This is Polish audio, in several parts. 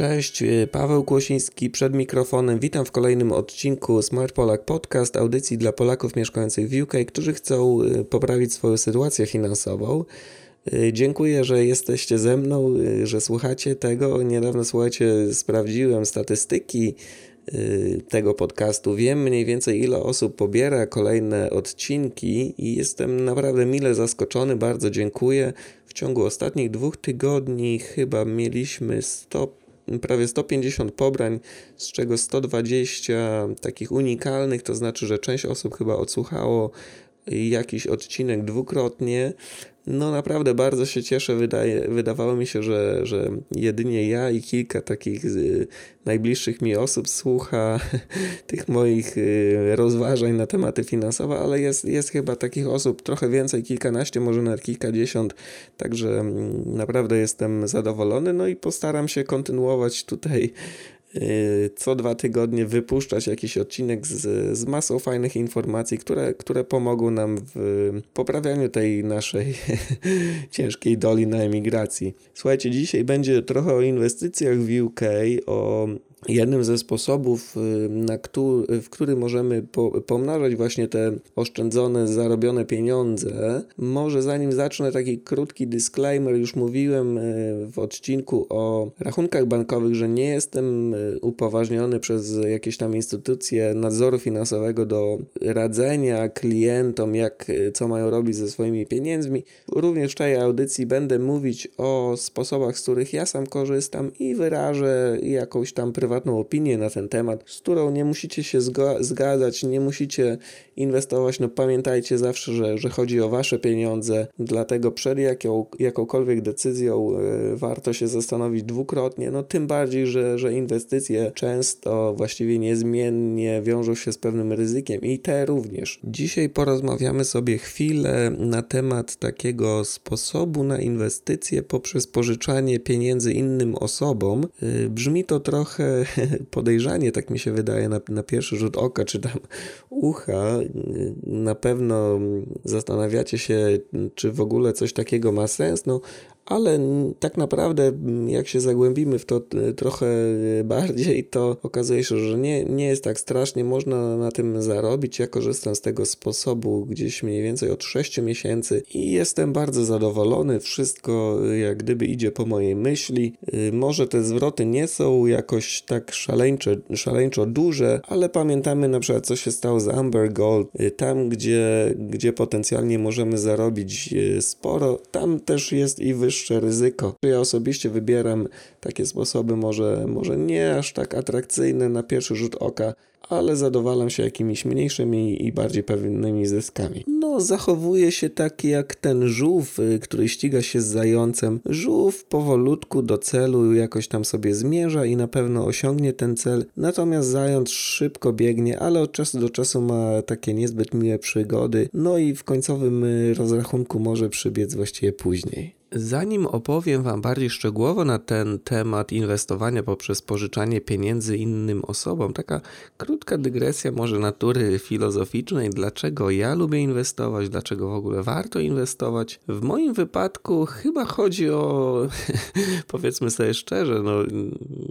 Cześć, y, Paweł Kłosiński przed mikrofonem. Witam w kolejnym odcinku Smart Polak Podcast, audycji dla Polaków mieszkających w UK, którzy chcą y, poprawić swoją sytuację finansową. Y, dziękuję, że jesteście ze mną, że słuchacie tego. Niedawno, słuchajcie, sprawdziłem statystyki tego podcastu. Wiem mniej więcej, ile osób pobiera kolejne odcinki i jestem naprawdę mile zaskoczony. Bardzo dziękuję. W ciągu ostatnich dwóch tygodni chyba mieliśmy 100 prawie 150 pobrań, z czego 120 takich unikalnych, to znaczy, że część osób chyba odsłuchało jakiś odcinek dwukrotnie. No naprawdę bardzo się cieszę. Wydaje, wydawało mi się, że, że jedynie ja i kilka takich y, najbliższych mi osób słucha tych moich y, rozważań na tematy finansowe, ale jest, jest chyba takich osób trochę więcej, kilkanaście, może nawet kilkadziesiąt. Także mm, naprawdę jestem zadowolony. No i postaram się kontynuować tutaj co dwa tygodnie wypuszczać jakiś odcinek z, z masą fajnych informacji, które, które pomogą nam w poprawianiu tej naszej ciężkiej doli na emigracji. Słuchajcie, dzisiaj będzie trochę o inwestycjach w UK, o Jednym ze sposobów, y, na który, w który możemy po, pomnażać właśnie te oszczędzone, zarobione pieniądze, może zanim zacznę taki krótki disclaimer, już mówiłem y, w odcinku o rachunkach bankowych, że nie jestem y, upoważniony przez jakieś tam instytucje nadzoru finansowego do radzenia klientom, jak, co mają robić ze swoimi pieniędzmi. Również w tej audycji będę mówić o sposobach, z których ja sam korzystam i wyrażę jakąś tam prywatną prywatną opinię na ten temat, z którą nie musicie się zgadzać, nie musicie inwestować. No pamiętajcie zawsze, że, że chodzi o wasze pieniądze, dlatego przed jaką, jakąkolwiek decyzją y, warto się zastanowić dwukrotnie. No tym bardziej, że, że inwestycje często właściwie niezmiennie wiążą się z pewnym ryzykiem i te również. Dzisiaj porozmawiamy sobie chwilę na temat takiego sposobu na inwestycje poprzez pożyczanie pieniędzy innym osobom. Y, brzmi to trochę podejrzanie, tak mi się wydaje na, na pierwszy rzut oka, czy tam ucha. Na pewno zastanawiacie się, czy w ogóle coś takiego ma sens. No, ale tak naprawdę jak się zagłębimy w to e, trochę bardziej, to okazuje się, że nie, nie jest tak strasznie, można na tym zarobić. Ja korzystam z tego sposobu gdzieś mniej więcej od 6 miesięcy i jestem bardzo zadowolony. Wszystko e, jak gdyby idzie po mojej myśli. E, może te zwroty nie są jakoś tak szaleńczo, szaleńczo duże, ale pamiętamy na przykład co się stało z Amber Gold. Tam, gdzie, gdzie potencjalnie możemy zarobić sporo, tam też jest i wyższy wyższe ryzyko. Ja osobiście wybieram takie sposoby, może, może nie aż tak atrakcyjne na pierwszy rzut oka, ale zadowalam się jakimiś mniejszymi i bardziej pewnymi zyskami. No, zachowuje się tak jak ten żółw, y, który ściga się z zającem. Żółw powolutku do celu jakoś tam sobie zmierza i na pewno osiągnie ten cel, natomiast zając szybko biegnie, ale od czasu do czasu ma takie niezbyt miłe przygody, no i w końcowym y, rozrachunku może przybiec właściwie później. Zanim opowiem Wam bardziej szczegółowo na ten temat inwestowania poprzez pożyczanie pieniędzy innym osobom, taka krótka dygresja może natury filozoficznej, dlaczego ja lubię inwestować, dlaczego w ogóle warto inwestować. W moim wypadku chyba chodzi o, powiedzmy sobie szczerze, no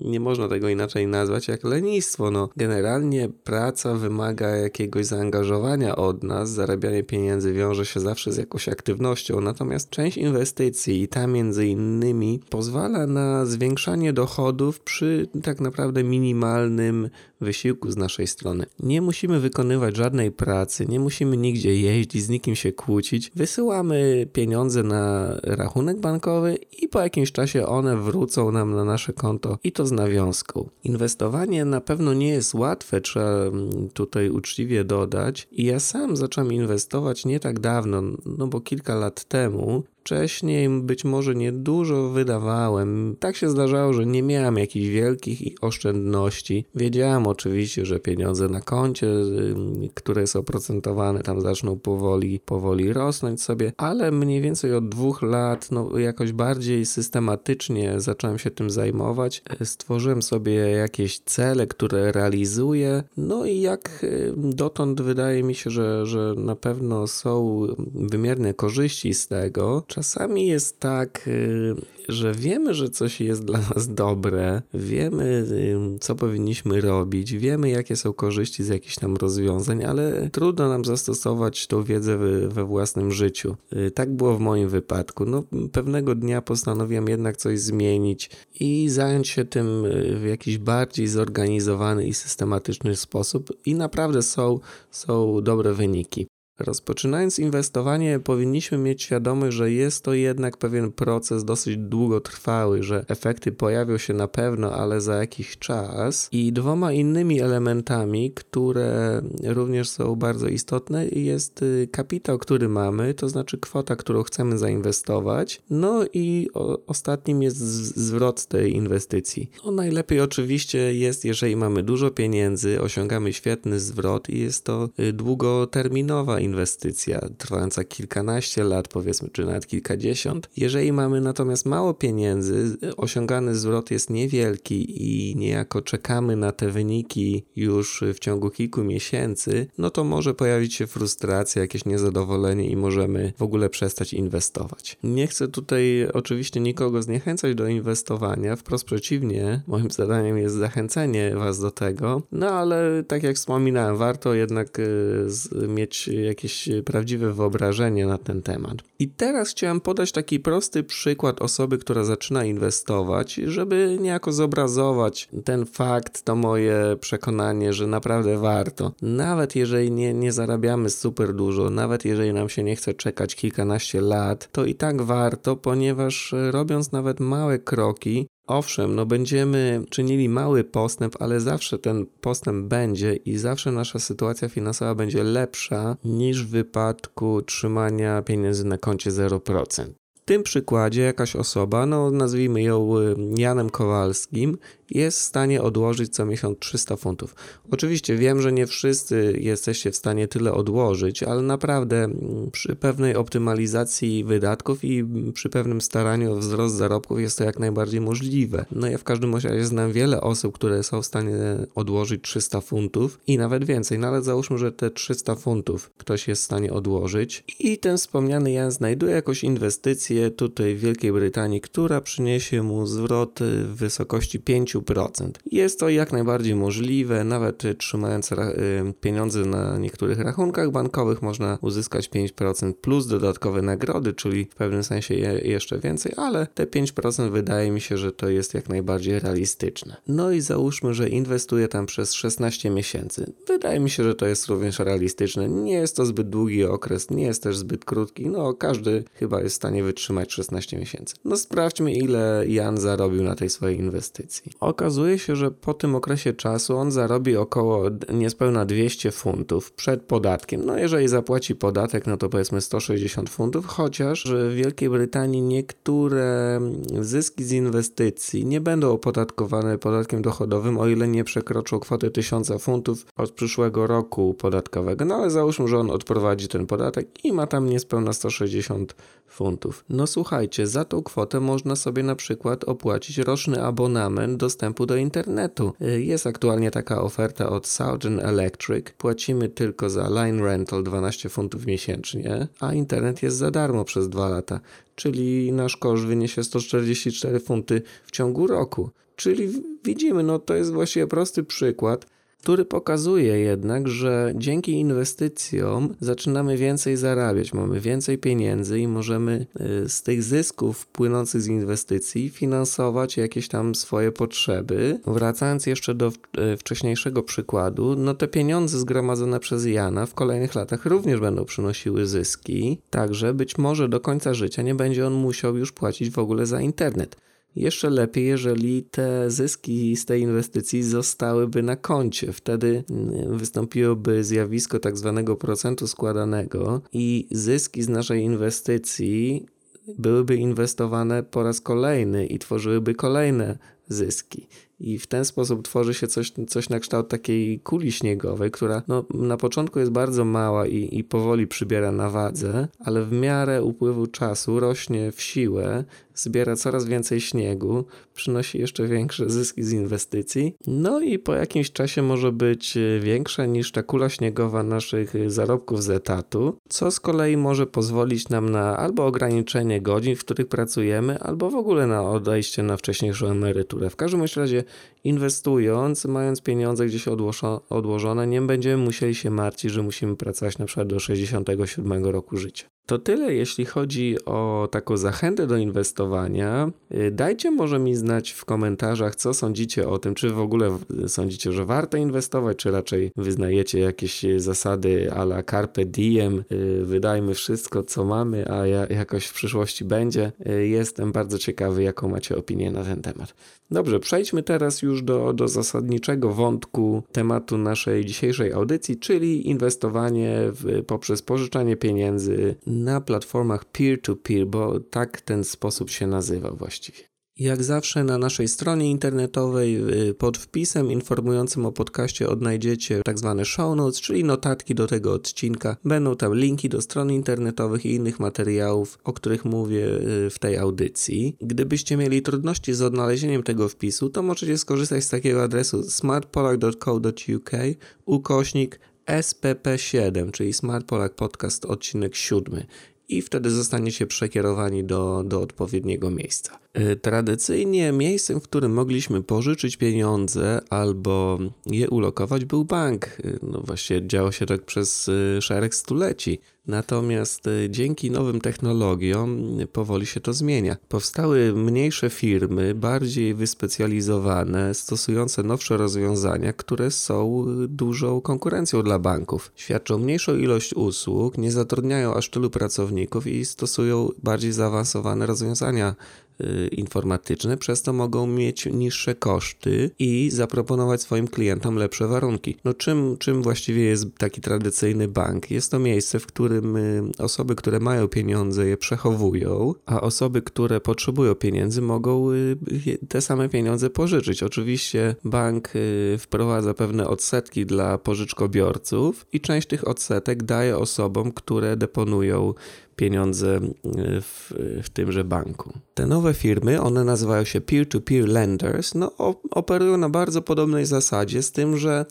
nie można tego inaczej nazwać jak lenistwo. No, generalnie praca wymaga jakiegoś zaangażowania od nas, zarabianie pieniędzy wiąże się zawsze z jakąś aktywnością, natomiast część inwestycji i ta między innymi pozwala na zwiększanie dochodów przy tak naprawdę minimalnym wysiłku z naszej strony. Nie musimy wykonywać żadnej pracy, nie musimy nigdzie jeździć, z nikim się kłócić. Wysyłamy pieniądze na rachunek bankowy i po jakimś czasie one wrócą nam na nasze konto i to z nawiązką. Inwestowanie na pewno nie jest łatwe, trzeba mm, tutaj uczciwie dodać. I ja sam zacząłem inwestować nie tak dawno, no bo kilka lat temu wcześniej być może niedużo wydawałem. Tak się zdarzało, że nie miałem jakichś wielkich oszczędności. Wiedziałem oczywiście, że pieniądze na koncie, które są oprocentowane, tam zaczną powoli, powoli rosnąć sobie, ale mniej więcej od dwóch lat, no jakoś bardziej systematycznie zacząłem się tym zajmować. Stworzyłem sobie jakieś cele, które realizuję, no i jak dotąd wydaje mi się, że, że na pewno są wymierne korzyści z tego. Czasami jest tak, y, że wiemy, że coś jest dla nas dobre, wiemy, co powinniśmy robić, wiemy, jakie są korzyści z jakichś tam rozwiązań, ale trudno nam zastosować tą wiedzę we własnym życiu. Y, tak było w moim wypadku. No, pewnego dnia postanowiłem jednak coś zmienić i zająć się tym y, w jakiś bardziej zorganizowany i systematyczny sposób, i naprawdę są, są dobre wyniki. Rozpoczynając inwestowanie, powinniśmy mieć świadomość, że jest to jednak pewien proces dosyć długotrwały, że efekty pojawią się na pewno, ale za jakiś czas. I dwoma innymi elementami, które również są bardzo istotne, jest y, kapitał, który mamy, to znaczy kwota, którą chcemy zainwestować. No i ostatnim jest zwrot tej inwestycji. No najlepiej oczywiście jest, jeżeli mamy dużo pieniędzy, osiągamy świetny zwrot i jest to y, długoterminowa inwestycja inwestycja trwająca kilkanaście lat, powiedzmy, czy nawet kilkadziesiąt. Jeżeli mamy natomiast mało pieniędzy, osiągany zwrot jest niewielki i niejako czekamy na te wyniki już w ciągu kilku miesięcy, no to może pojawić się frustracja, jakieś niezadowolenie i możemy w ogóle przestać inwestować. Nie chcę tutaj oczywiście nikogo zniechęcać do inwestowania, wprost przeciwnie, moim zadaniem jest zachęcenie Was do tego, no ale tak jak wspominałem, warto jednak y, mieć jakieś jakieś e, prawdziwe wyobrażenie na ten temat. I teraz chciałem podać taki prosty przykład osoby, która zaczyna inwestować, żeby niejako zobrazować ten fakt, to moje przekonanie, że naprawdę warto. Nawet jeżeli nie, nie zarabiamy super dużo, nawet jeżeli nam się nie chce czekać kilkanaście lat, to i tak warto, ponieważ e, robiąc nawet małe kroki, Owszem, no będziemy czynili mały postęp, ale zawsze ten postęp będzie i zawsze nasza sytuacja finansowa będzie lepsza niż w wypadku trzymania pieniędzy na koncie 0%. Tym przykładzie jakaś osoba, no nazwijmy ją y, Janem Kowalskim, jest w stanie odłożyć co miesiąc 300 funtów. Oczywiście wiem, że nie wszyscy jesteście w stanie tyle odłożyć, ale naprawdę mm, przy pewnej optymalizacji wydatków i przy pewnym staraniu o wzrost zarobków jest to jak najbardziej możliwe. No ja w każdym razie znam wiele osób, które są w stanie odłożyć 300 funtów i nawet więcej, no ale załóżmy, że te 300 funtów ktoś jest w stanie odłożyć i ten wspomniany Jan znajduje jakąś inwestycję tutaj w Wielkiej Brytanii, która przyniesie mu zwrot w wysokości 5 jest to jak najbardziej możliwe, nawet trzymając y, pieniądze na niektórych rachunkach bankowych można uzyskać 5% plus dodatkowe nagrody, czyli w pewnym sensie jeszcze więcej, ale te 5% wydaje mi się, że to jest jak najbardziej realistyczne. No i załóżmy, że inwestuję tam przez 16 miesięcy. Wydaje mi się, że to jest również realistyczne. Nie jest to zbyt długi okres, nie jest też zbyt krótki. No każdy chyba jest w stanie wytrzymać 16 miesięcy. No sprawdźmy ile Jan zarobił na tej swojej inwestycji okazuje się, że po tym okresie czasu on zarobi około niespełna 200 funtów przed podatkiem. No jeżeli zapłaci podatek, no to powiedzmy 160 funtów, chociaż w Wielkiej Brytanii niektóre zyski z inwestycji nie będą opodatkowane podatkiem dochodowym, o ile nie przekroczą kwoty 1000 funtów od przyszłego roku podatkowego. No ale załóżmy, że on odprowadzi ten podatek i ma tam niespełna 160 funtów. Słuchajcie, za tą kwotę można sobie na przykład opłacić roczny abonament do dostępu do internetu. Y, jest aktualnie taka oferta od Southern Electric. Płacimy tylko za line rental 12 funtów miesięcznie, a internet jest za darmo przez dwa lata, czyli nasz koszt wyniesie 144 funty w ciągu roku. Czyli widzimy, no to jest właściwie prosty przykład który pokazuje jednak, że dzięki inwestycjom zaczynamy więcej zarabiać, mamy więcej pieniędzy i możemy y, z tych zysków płynących z inwestycji finansować jakieś tam swoje potrzeby. Wracając jeszcze do y, wcześniejszego przykładu, no te pieniądze zgromadzone przez Jana w kolejnych latach również będą przynosiły zyski, także być może do końca życia nie będzie on musiał już płacić w ogóle za internet. Jeszcze lepiej, jeżeli te zyski z tej inwestycji zostałyby na koncie. Wtedy mm, wystąpiłoby zjawisko tak zwanego procentu składanego i zyski z naszej inwestycji byłyby inwestowane po raz kolejny i tworzyłyby kolejne zyski. i w ten sposób tworzy się coś, coś na kształt takiej kuli śniegowej, która no, na początku jest bardzo mała i, i powoli przybiera na wadze, ale w miarę upływu czasu rośnie w siłę, zbiera coraz więcej śniegu, przynosi jeszcze większe zyski z inwestycji, no i po jakimś czasie może być większa niż ta kula śniegowa naszych zarobków z etatu, co z kolei może pozwolić nam na albo ograniczenie godzin, w których pracujemy, albo w ogóle na odejście na wcześniejszą emeryturę. W każdym razie inwestując, mając pieniądze gdzieś odłożone, nie będziemy musieli się martwić, że musimy pracować na przykład do 67 roku życia. To tyle, jeśli chodzi o taką zachętę do inwestowania. Y, dajcie może mi znać w komentarzach, co sądzicie o tym, czy w ogóle sądzicie, że warto inwestować, czy raczej wyznajecie jakieś zasady a la carpe diem, y, wydajmy wszystko, co mamy, a jakoś w przyszłości będzie. Y, jestem bardzo ciekawy, jaką macie opinię na ten temat. Dobrze, przejdźmy teraz już do, do zasadniczego wątku tematu naszej dzisiejszej audycji, czyli inwestowanie w, poprzez pożyczanie pieniędzy na platformach peer-to-peer, bo tak ten sposób się nazywa właściwie. Jak zawsze na naszej stronie internetowej y, pod wpisem informującym o podcaście odnajdziecie tak zwane show notes, czyli notatki do tego odcinka. Będą tam linki do stron internetowych i innych materiałów, o których mówię y, w tej audycji. Gdybyście mieli trudności z odnalezieniem tego wpisu, to możecie skorzystać z takiego adresu smartpolak.co.uk ukośnik SPP7, czyli Smart Polak Podcast, odcinek 7 i wtedy zostaniecie przekierowani do, do odpowiedniego miejsca. Y, tradycyjnie miejscem, w którym mogliśmy pożyczyć pieniądze albo je ulokować, był bank. Y, no właśnie działo się tak przez y, szereg stuleci. Natomiast dzięki nowym technologiom powoli się to zmienia. Powstały mniejsze firmy, bardziej wyspecjalizowane, stosujące nowsze rozwiązania, które są dużą konkurencją dla banków. Świadczą mniejszą ilość usług, nie zatrudniają aż tylu pracowników i stosują bardziej zaawansowane rozwiązania Y, informatyczne, przez to mogą mieć niższe koszty i zaproponować swoim klientom lepsze warunki. No czym, czym właściwie jest taki tradycyjny bank? Jest to miejsce, w którym y, osoby, które mają pieniądze je przechowują, a osoby, które potrzebują pieniędzy mogą y, te same pieniądze pożyczyć. Oczywiście bank wprowadza pewne odsetki dla pożyczkobiorców i część tych odsetek daje osobom, które deponują pieniądze e, w, w tymże banku. Te nowe firmy, one nazywają się peer-to-peer lenders, no operują na bardzo podobnej zasadzie, z tym, że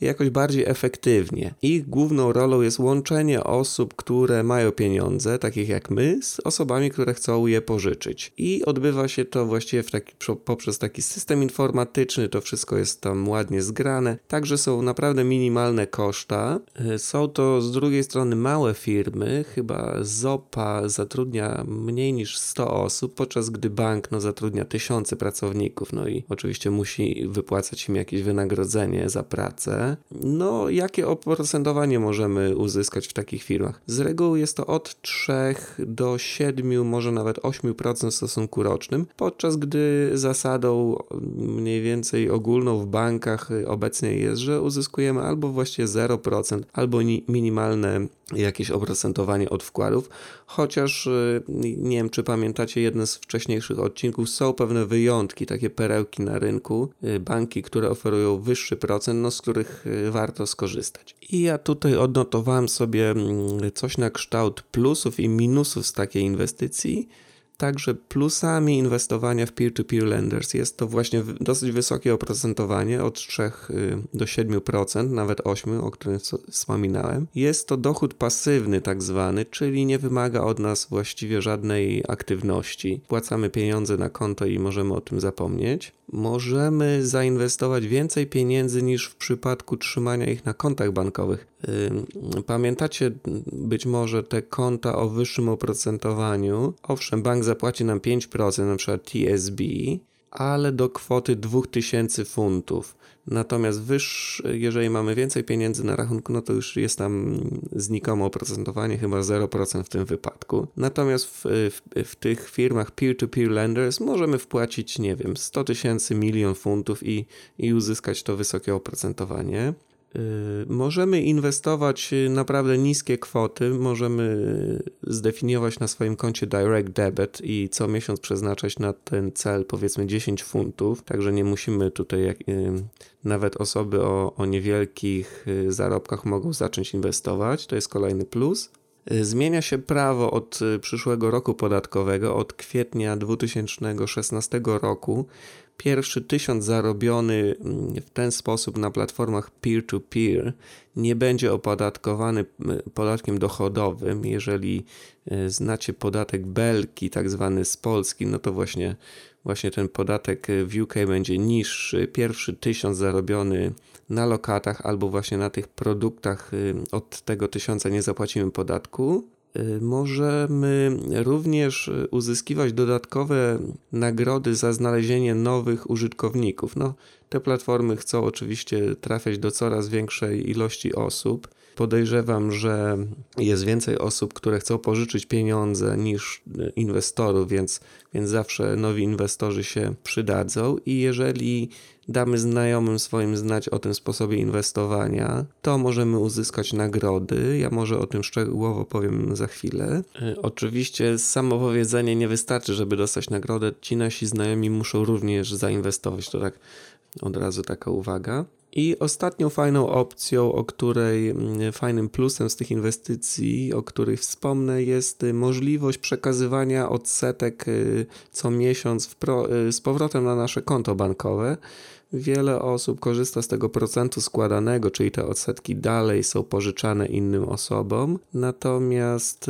jakoś bardziej efektywnie. Ich główną rolą jest łączenie osób, które mają pieniądze, takich jak my, z osobami, które chcą je pożyczyć. I odbywa się to właściwie taki, poprzez taki system informatyczny, to wszystko jest tam ładnie zgrane. Także są naprawdę minimalne koszta. E, są to z drugiej strony małe firmy, chyba ZOPA zatrudnia mniej niż 100 osób, podczas gdy bank no, zatrudnia tysiące pracowników, no i oczywiście musi wypłacać im jakieś wynagrodzenie za pracę. No, jakie oprocentowanie możemy uzyskać w takich firmach? Z reguły jest to od 3 do 7, może nawet 8% w stosunku rocznym, podczas gdy zasadą mniej więcej ogólną w bankach obecnie jest, że uzyskujemy albo właściwie 0%, albo minimalne jakieś oprocentowanie od wkładów, chociaż y, nie wiem, czy pamiętacie jeden z wcześniejszych odcinków, są pewne wyjątki, takie perełki na rynku, y, banki, które oferują wyższy procent, no z których y, warto skorzystać. I ja tutaj odnotowałem sobie mm, coś na kształt plusów i minusów z takiej inwestycji. Także plusami inwestowania w peer-to-peer lenders jest to właśnie dosyć wysokie oprocentowanie od 3 y, do 7%, nawet 8%, o którym wspominałem. Jest to dochód pasywny tak zwany, czyli nie wymaga od nas właściwie żadnej aktywności. Płacamy pieniądze na konto i możemy o tym zapomnieć możemy zainwestować więcej pieniędzy niż w przypadku trzymania ich na kontach bankowych. Pamiętacie być może te konta o wyższym oprocentowaniu? Owszem, bank zapłaci nam 5%, na przykład TSB, ale do kwoty 2000 funtów. Natomiast wyż, jeżeli mamy więcej pieniędzy na rachunku, no to już jest tam znikome oprocentowanie, chyba 0% w tym wypadku. Natomiast w, w, w tych firmach peer-to-peer lenders możemy wpłacić, nie wiem, 100 tysięcy, milion funtów i, i uzyskać to wysokie oprocentowanie. Możemy inwestować naprawdę niskie kwoty, możemy zdefiniować na swoim koncie direct debit i co miesiąc przeznaczać na ten cel powiedzmy 10 funtów, także nie musimy tutaj, nawet osoby o, o niewielkich zarobkach mogą zacząć inwestować, to jest kolejny plus. Zmienia się prawo od przyszłego roku podatkowego, od kwietnia 2016 roku pierwszy tysiąc zarobiony mm, w ten sposób na platformach peer-to-peer nie będzie opodatkowany podatkiem dochodowym. Jeżeli znacie podatek belki, tak zwany z Polski, no to właśnie, właśnie ten podatek w UK będzie niższy. Pierwszy tysiąc zarobiony na lokatach albo właśnie na tych produktach y, od tego tysiąca nie zapłacimy podatku. Y, możemy również uzyskiwać dodatkowe nagrody za znalezienie nowych użytkowników. No, te platformy chcą oczywiście trafiać do coraz większej ilości osób. Podejrzewam, że jest więcej osób, które chcą pożyczyć pieniądze niż inwestorów, więc, więc zawsze nowi inwestorzy się przydadzą. I jeżeli damy znajomym swoim znać o tym sposobie inwestowania, to możemy uzyskać nagrody. Ja może o tym szczegółowo powiem za chwilę. E, oczywiście samo powiedzenie nie wystarczy, żeby dostać nagrodę. Ci nasi znajomi muszą również zainwestować. To tak od razu taka uwaga. I ostatnią fajną opcją, o której mm, fajnym plusem z tych inwestycji, o których wspomnę, jest możliwość przekazywania odsetek y, co miesiąc y, z powrotem na nasze konto bankowe. Wiele osób korzysta z tego procentu składanego, czyli te odsetki dalej są pożyczane innym osobom. Natomiast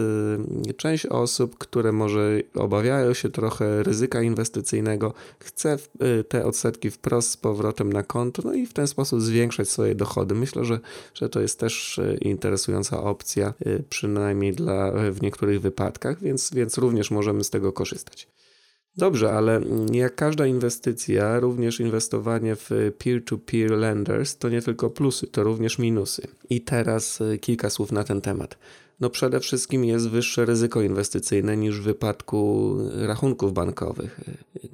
y, część osób, które może obawiają się trochę ryzyka inwestycyjnego, chce y, te odsetki wprost z powrotem na konto, no i w ten sposób zwiększać swoje dochody. Myślę, że, że to jest też y, interesująca opcja, przynajmniej dla, w niektórych wypadkach, więc, więc również możemy z tego korzystać. Dobrze, ale jak każda inwestycja, również inwestowanie w peer-to-peer lenders to nie tylko plusy, to również minusy. I teraz y, kilka słów na ten temat. No przede wszystkim jest wyższe ryzyko inwestycyjne niż w wypadku rachunków bankowych.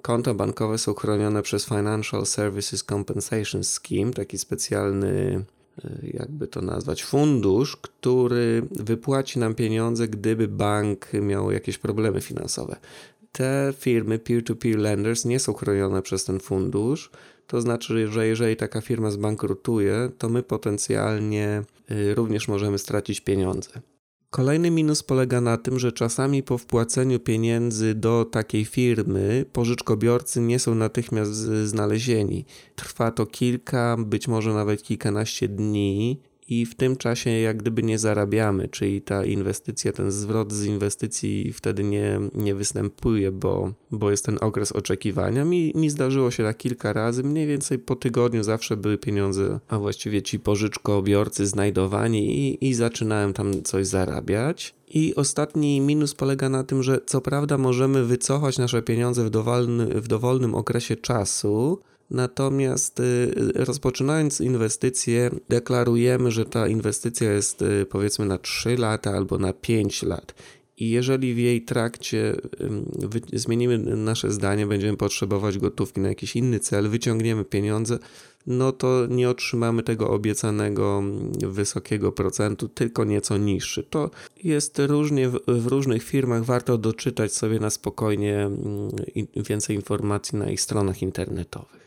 Konta bankowe są chronione przez Financial Services Compensation Scheme, taki specjalny jakby to nazwać, fundusz, który wypłaci nam pieniądze, gdyby bank miał jakieś problemy finansowe te firmy peer-to-peer lenders nie są chronione przez ten fundusz. To znaczy, że jeżeli taka firma zbankrutuje, to my potencjalnie y, również możemy stracić pieniądze. Kolejny minus polega na tym, że czasami po wpłaceniu pieniędzy do takiej firmy pożyczkobiorcy nie są natychmiast znalezieni. Trwa to kilka, być może nawet kilkanaście dni i w tym czasie jak gdyby nie zarabiamy, czyli ta inwestycja, ten zwrot z inwestycji wtedy nie, nie występuje, bo, bo jest ten okres oczekiwania. Mi, mi zdarzyło się tak kilka razy, mniej więcej po tygodniu zawsze były pieniądze, a właściwie ci pożyczkobiorcy znajdowani i, i zaczynałem tam coś zarabiać. I ostatni minus polega na tym, że co prawda możemy wycofać nasze pieniądze w, dowolny, w dowolnym okresie czasu, Natomiast y, rozpoczynając inwestycję, deklarujemy, że ta inwestycja jest y, powiedzmy na 3 lata albo na 5 lat. I jeżeli w jej trakcie zmienimy nasze zdanie, będziemy potrzebować gotówki na jakiś inny cel, wyciągniemy pieniądze, no to nie otrzymamy tego obiecanego wysokiego procentu, tylko nieco niższy. To jest różnie w, w różnych firmach, warto doczytać sobie na spokojnie więcej informacji na ich stronach internetowych.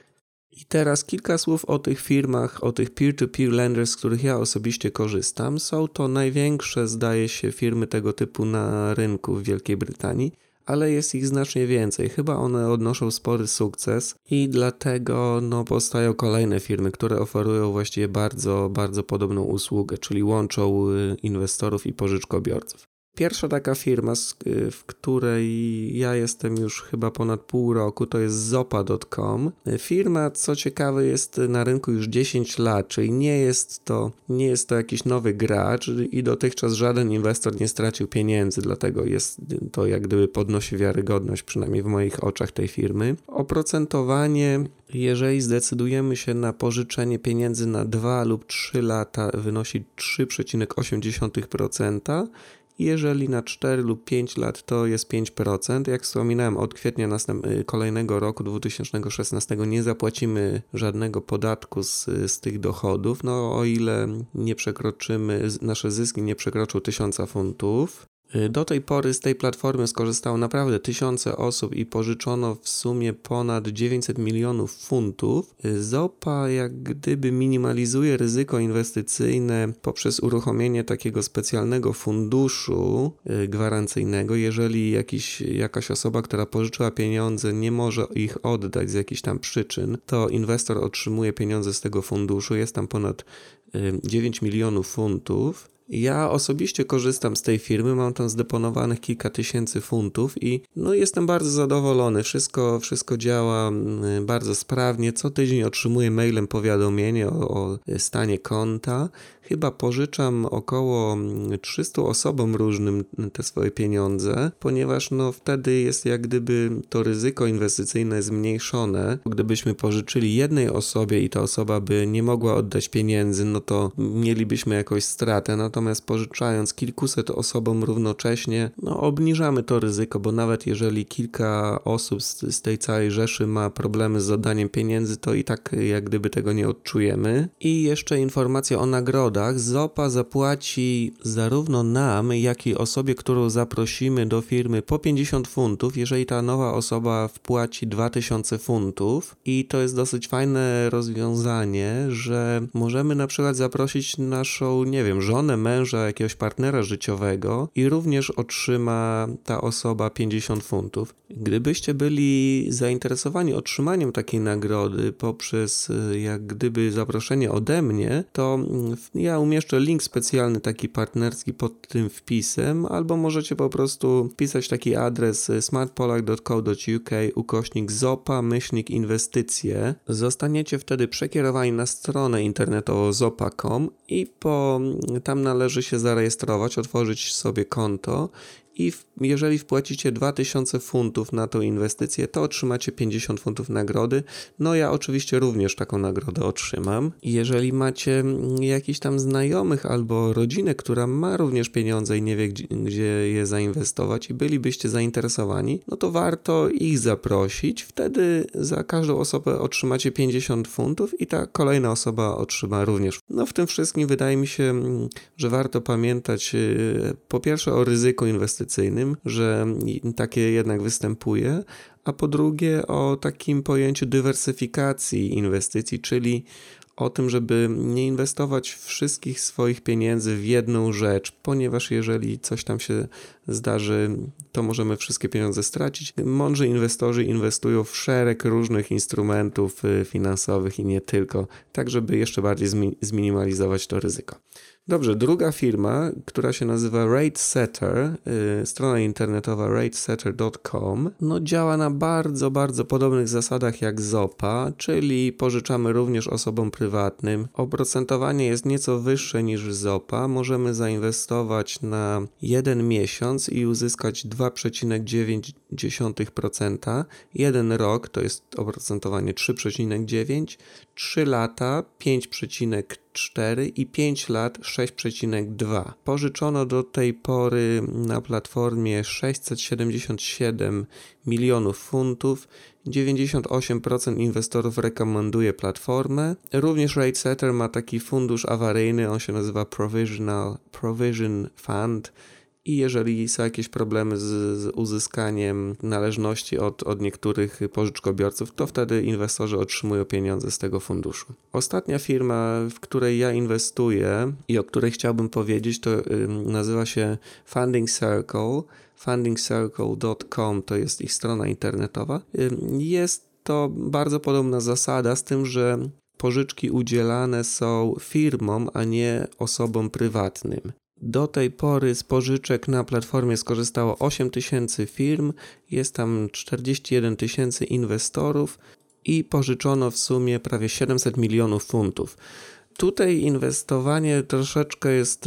I teraz kilka słów o tych firmach, o tych peer-to-peer lenders, z których ja osobiście korzystam. Są to największe, zdaje się, firmy tego typu na rynku w Wielkiej Brytanii, ale jest ich znacznie więcej. Chyba one odnoszą spory sukces i dlatego no, powstają kolejne firmy, które oferują właściwie bardzo, bardzo podobną usługę, czyli łączą y, inwestorów i pożyczkobiorców. Pierwsza taka firma, y, w której ja jestem już chyba ponad pół roku, to jest zopa.com. Firma, co ciekawe, jest na rynku już 10 lat, czyli nie jest to, nie jest to jakiś nowy gracz i dotychczas żaden inwestor nie stracił pieniędzy, dlatego jest to jak gdyby podnosi wiarygodność, przynajmniej w moich oczach tej firmy. Oprocentowanie jeżeli zdecydujemy się na pożyczenie pieniędzy na 2 lub 3 lata, wynosi 3,8%, Jeżeli na 4 lub 5 lat to jest 5%. Jak wspominałem, od kwietnia następ- y, kolejnego roku 2016 nie zapłacimy żadnego podatku z, z tych dochodów, no o ile nie przekroczymy, nasze zyski nie przekroczą 1000 funtów. Y, do tej pory z tej platformy skorzystało naprawdę tysiące osób i pożyczono w sumie ponad 900 milionów funtów. Y, ZOPA jak gdyby minimalizuje ryzyko inwestycyjne poprzez uruchomienie takiego specjalnego funduszu y, gwarancyjnego. Jeżeli jakiś, jakaś osoba, która pożyczyła pieniądze, nie może ich oddać z jakichś tam przyczyn, to inwestor otrzymuje pieniądze z tego funduszu. Jest tam ponad 9 milionów funtów. Ja osobiście korzystam z tej firmy, mam tam zdeponowanych kilka tysięcy funtów i no jestem bardzo zadowolony. Wszystko, wszystko działa mm, bardzo sprawnie. Co tydzień otrzymuję mailem powiadomienie o, o stanie konta. Chyba pożyczam około 300 mm, osobom różnym te swoje pieniądze, ponieważ no wtedy jest jak gdyby to ryzyko inwestycyjne zmniejszone. Gdybyśmy pożyczyli jednej osobie i ta osoba by nie mogła oddać pieniędzy, no to mielibyśmy jakąś stratę. Natomiast pożyczając kilkuset osobom równocześnie, no obniżamy to ryzyko, bo nawet jeżeli kilka osób z, z tej całej rzeszy ma problemy z zadaniem pieniędzy, to i tak jak gdyby tego nie odczujemy. I jeszcze informacja o nagrodach przychodach ZOPA zapłaci zarówno nam, jak i osobie, którą zaprosimy do firmy po 50 funtów, jeżeli ta nowa osoba wpłaci 2000 funtów. I to jest dosyć fajne rozwiązanie, że możemy na przykład zaprosić naszą, nie wiem, żonę, męża, jakiegoś partnera życiowego i również otrzyma ta osoba 50 funtów. Gdybyście byli zainteresowani otrzymaniem takiej nagrody poprzez jak gdyby zaproszenie ode mnie, to ja ja umieszczę link specjalny taki partnerski pod tym wpisem, albo możecie po prostu wpisać taki adres smartpolak.co.uk ukośnik zopa myślnik inwestycje. Zostaniecie wtedy przekierowani na stronę internetową zopa.com i po, tam należy się zarejestrować, otworzyć sobie konto i w, jeżeli wpłacicie 2000 funtów na tą inwestycję, to otrzymacie 50 funtów nagrody. No ja oczywiście również taką nagrodę otrzymam. Jeżeli macie mm, jakiś tam znajomych albo rodzinę, która ma również pieniądze i nie wie gdzie, gdzie je zainwestować i bylibyście zainteresowani, no to warto ich zaprosić. Wtedy za każdą osobę otrzymacie 50 funtów i ta kolejna osoba otrzyma również. No w tym wszystkim wydaje mi się, mm, że warto pamiętać y, po pierwsze o ryzyku inwestycji inwestycyjnym, że takie jednak występuje, a po drugie o takim pojęciu dywersyfikacji inwestycji, czyli o tym, żeby nie inwestować wszystkich swoich pieniędzy w jedną rzecz, ponieważ jeżeli coś tam się zdarzy, to możemy wszystkie pieniądze stracić. Mądrzy inwestorzy inwestują w szereg różnych instrumentów y, finansowych i nie tylko, tak żeby jeszcze bardziej zminimalizować to ryzyko. Dobrze, druga firma, która się nazywa RateSetter, yy, strona internetowa ratesetter.com, no działa na bardzo, bardzo podobnych zasadach jak ZOPA, czyli pożyczamy również osobom prywatnym. Oprocentowanie jest nieco wyższe niż ZOPA. Możemy zainwestować na jeden miesiąc i uzyskać 2,9%. Jeden rok to jest oprocentowanie 3,9%, 3 lata 5,4%, 4 i 5 lat 6,2. Pożyczono do tej pory na platformie 677 milionów funtów. 98% inwestorów rekomenduje platformę. Również RateSetter ma taki fundusz awaryjny, on się nazywa Provisional Provision Fund i jeżeli są jakieś problemy z, z, uzyskaniem należności od, od niektórych pożyczkobiorców, to wtedy inwestorzy otrzymują pieniądze z tego funduszu. Ostatnia firma, w której ja inwestuję i o której chciałbym powiedzieć, to nazywa się Funding Circle. Fundingcircle.com to jest ich strona internetowa. Jest to bardzo podobna zasada, z tym, że pożyczki udzielane są firmom, a nie osobom prywatnym. Do tej pory z pożyczek na platformie skorzystało 8 tysięcy firm, jest tam 41 tysięcy inwestorów i pożyczono w sumie prawie 700 milionów funtów. Tutaj inwestowanie troszeczkę jest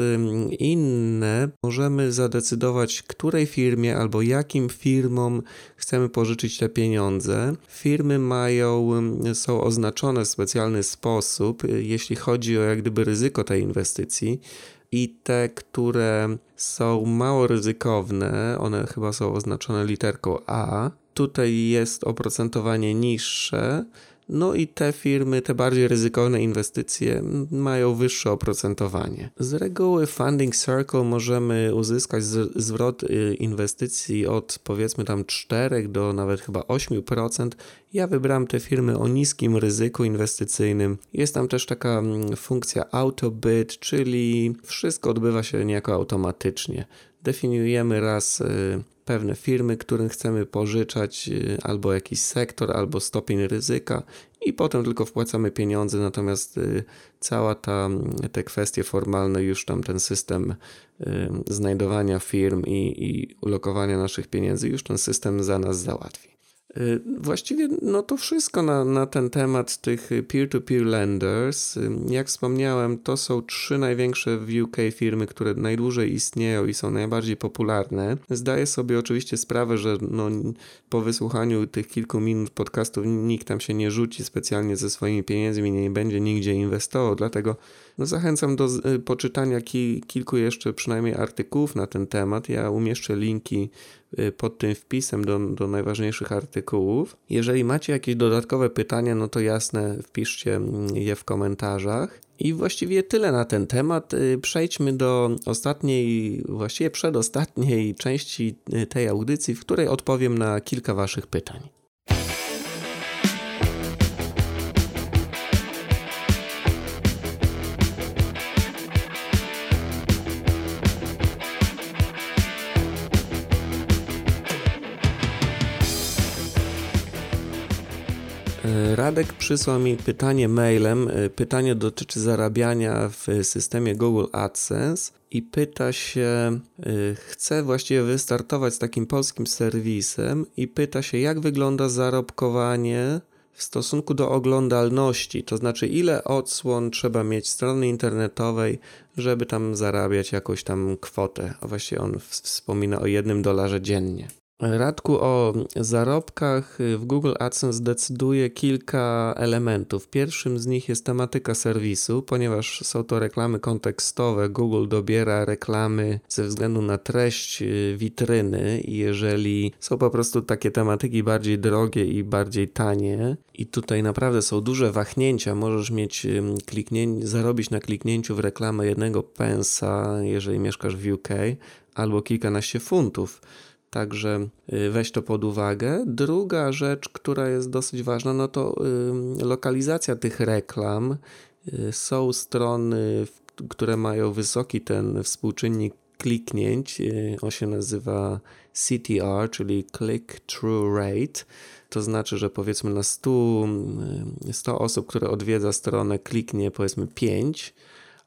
inne. Możemy zadecydować, której firmie albo jakim firmom chcemy pożyczyć te pieniądze. Firmy mają, są oznaczone w specjalny sposób, jeśli chodzi o jak gdyby ryzyko tej inwestycji. I te, które są mało ryzykowne, one chyba są oznaczone literką A. Tutaj jest oprocentowanie niższe, no i te firmy, te bardziej ryzykowne inwestycje mają wyższe oprocentowanie. Z reguły Funding Circle możemy uzyskać zwrot y, inwestycji od powiedzmy tam 4 do nawet chyba 8%. Ja wybrałem te firmy o niskim ryzyku inwestycyjnym. Jest tam też taka mm, funkcja AutoBid, czyli wszystko odbywa się niejako automatycznie. Definiujemy raz y, pewne firmy, którym chcemy pożyczać, y, albo jakiś sektor, albo stopień ryzyka, i potem tylko wpłacamy pieniądze, natomiast y, cała ta, te kwestie formalne, już tam ten system y, znajdowania firm i, i ulokowania naszych pieniędzy, już ten system za nas załatwi. Y, właściwie no to wszystko na, na ten temat tych peer-to-peer lenders. Y, jak wspomniałem, to są trzy największe w UK firmy, które najdłużej istnieją i są najbardziej popularne. Zdaję sobie oczywiście sprawę, że no, po wysłuchaniu tych kilku minut podcastów nikt tam się nie rzuci specjalnie ze swoimi pieniędzmi nie będzie nigdzie inwestował, dlatego zachęcam do y, poczytania ki, kilku jeszcze przynajmniej artykułów na ten temat. Ja umieszczę linki Y, pod tym wpisem do, do najważniejszych artykułów. Jeżeli macie jakieś dodatkowe pytania, no to jasne, wpiszcie mm, je w komentarzach. I właściwie tyle na ten temat. Y, przejdźmy do ostatniej, właściwie przedostatniej części tej audycji, w której odpowiem na kilka Waszych pytań. Przysłał mi pytanie mailem. E, pytanie dotyczy zarabiania w systemie Google AdSense i pyta się, e, chce właściwie wystartować z takim polskim serwisem i pyta się, jak wygląda zarobkowanie w stosunku do oglądalności, to znaczy ile odsłon trzeba mieć strony internetowej, żeby tam zarabiać jakąś tam kwotę. A właściwie on wspomina o jednym dolarze dziennie. Radku, o zarobkach w Google AdSense decyduje kilka elementów. Pierwszym z nich jest tematyka serwisu, ponieważ są to reklamy kontekstowe. Google dobiera reklamy ze względu na treść y, witryny i jeżeli są po prostu takie tematyki bardziej drogie i bardziej tanie i tutaj naprawdę są duże wahnięcia, możesz mieć zarobić na kliknięciu w reklamę jednego pensa, jeżeli mieszkasz w UK, albo kilkanaście funtów Także y, weź to pod uwagę. Druga rzecz, która jest dosyć ważna, no to lokalizacja tych reklam. Y, są strony, które mają wysoki ten współczynnik kliknięć. Y, on się nazywa CTR, czyli Click-Through Rate. To znaczy, że powiedzmy na 100, 100 osób, które odwiedza stronę, kliknie powiedzmy 5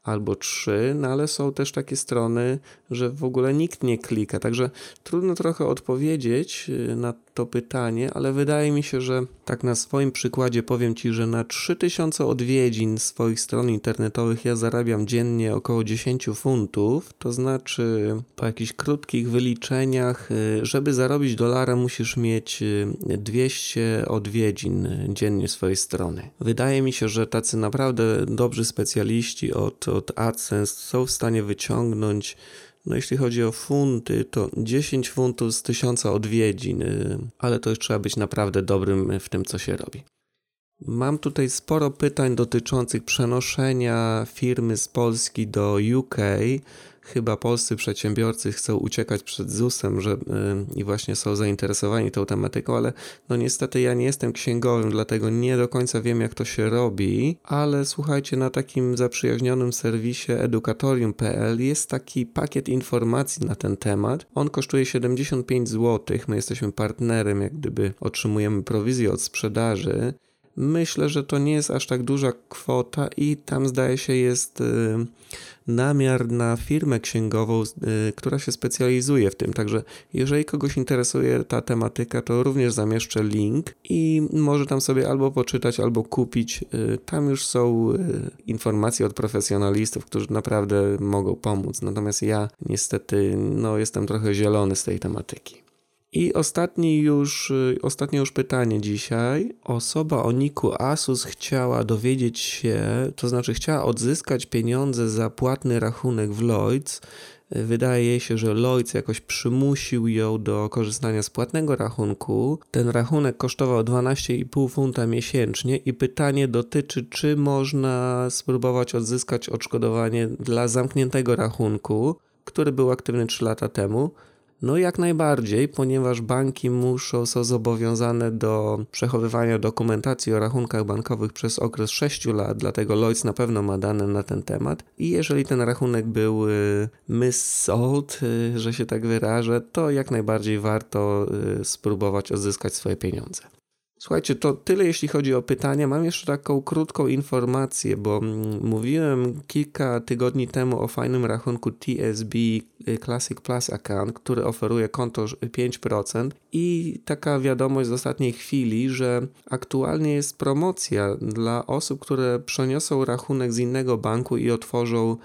albo trzy, no ale są też takie strony, że w ogóle nikt nie klika. Także trudno trochę odpowiedzieć y, na to pytanie, ale wydaje mi się, że tak na swoim przykładzie powiem Ci, że na 3000 odwiedzin swoich stron internetowych ja zarabiam dziennie około 10 funtów. To znaczy, po jakichś krótkich wyliczeniach, y, żeby zarobić dolara, musisz mieć 200 y, odwiedzin dziennie swojej strony. Wydaje mi się, że tacy naprawdę dobrzy specjaliści od, od AdSense są w stanie wyciągnąć no jeśli chodzi o funty, to 10 funtów z 1000 odwiedzin, y, ale to już trzeba być naprawdę dobrym w tym, co się robi. Mam tutaj sporo pytań dotyczących przenoszenia firmy z Polski do UK chyba polscy przedsiębiorcy chcą uciekać przed ZUS-em że, yy, i właśnie są zainteresowani tą tematyką, ale no niestety ja nie jestem księgowym, dlatego nie do końca wiem jak to się robi, ale słuchajcie, na takim zaprzyjaźnionym serwisie edukatorium.pl jest taki pakiet informacji na ten temat. On kosztuje 75 zł, my jesteśmy partnerem, jak gdyby otrzymujemy prowizję od sprzedaży. Myślę, że to nie jest aż tak duża kwota i tam zdaje się jest y, namiar na firmę księgową, y, która się specjalizuje w tym. Także jeżeli kogoś interesuje ta tematyka, to również zamieszczę link i może tam sobie albo poczytać, albo kupić. Y, tam już są informacje od profesjonalistów, którzy naprawdę mogą pomóc. Natomiast ja niestety no, jestem trochę zielony z tej tematyki. I ostatni już, y, ostatnie już pytanie dzisiaj. Osoba o niku Asus chciała dowiedzieć się, to znaczy chciała odzyskać pieniądze za płatny rachunek w Lloyds. Wydaje się, że Lloyds jakoś przymusił ją do korzystania z płatnego rachunku. Ten rachunek kosztował 12,5 funta miesięcznie i pytanie dotyczy, czy można spróbować odzyskać odszkodowanie dla zamkniętego rachunku, który był aktywny 3 lata temu. No jak najbardziej, ponieważ banki muszą, są zobowiązane do przechowywania dokumentacji o rachunkach bankowych przez okres 6 lat, dlatego Lloyds na pewno ma dane na ten temat. I jeżeli ten rachunek był y, missold, y, że się tak wyrażę, to jak najbardziej warto y, spróbować odzyskać swoje pieniądze. Słuchajcie, to tyle jeśli chodzi o pytania. Mam jeszcze taką krótką informację, bo mm, mówiłem kilka tygodni temu o fajnym rachunku TSB y, Classic Plus Account, który oferuje konto 5% i taka wiadomość z ostatniej chwili, że aktualnie jest promocja dla osób, które przeniosą rachunek z innego banku i otworzą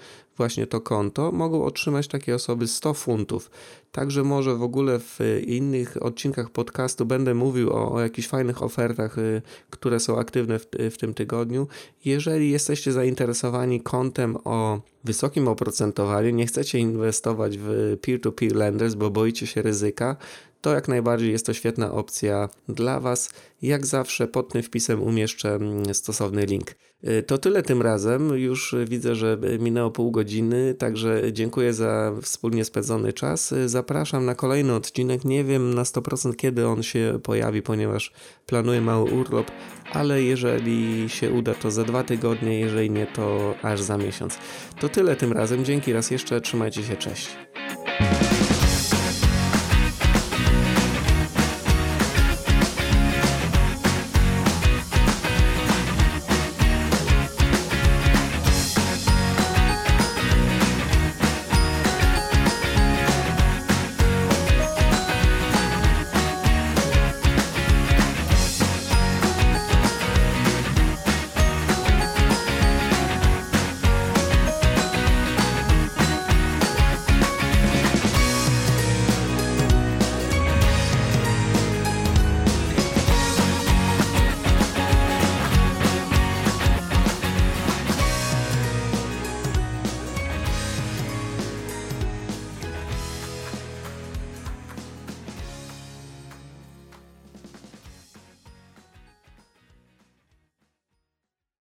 właśnie to konto, mogą otrzymać takie osoby 100 funtów. Także może w ogóle w innych odcinkach podcastu będę mówił o, o jakichś fajnych ofertach, y, które są aktywne w, w tym tygodniu. Jeżeli jesteście zainteresowani kontem o wysokim oprocentowaniu, nie chcecie inwestować w peer-to-peer lenders, bo boicie się ryzyka, to jak najbardziej jest to świetna opcja dla Was. Jak zawsze pod tym wpisem umieszczę mm, stosowny link. Y, to tyle tym razem. Już widzę, że minęło pół godziny, także dziękuję za wspólnie spędzony czas. Zapraszam na kolejny odcinek. Nie wiem na 100% kiedy on się pojawi, ponieważ planuję mały urlop, ale jeżeli się uda, to za dwa tygodnie, jeżeli nie, to aż za miesiąc. To tyle tym razem. Dzięki raz jeszcze. Trzymajcie się. Cześć.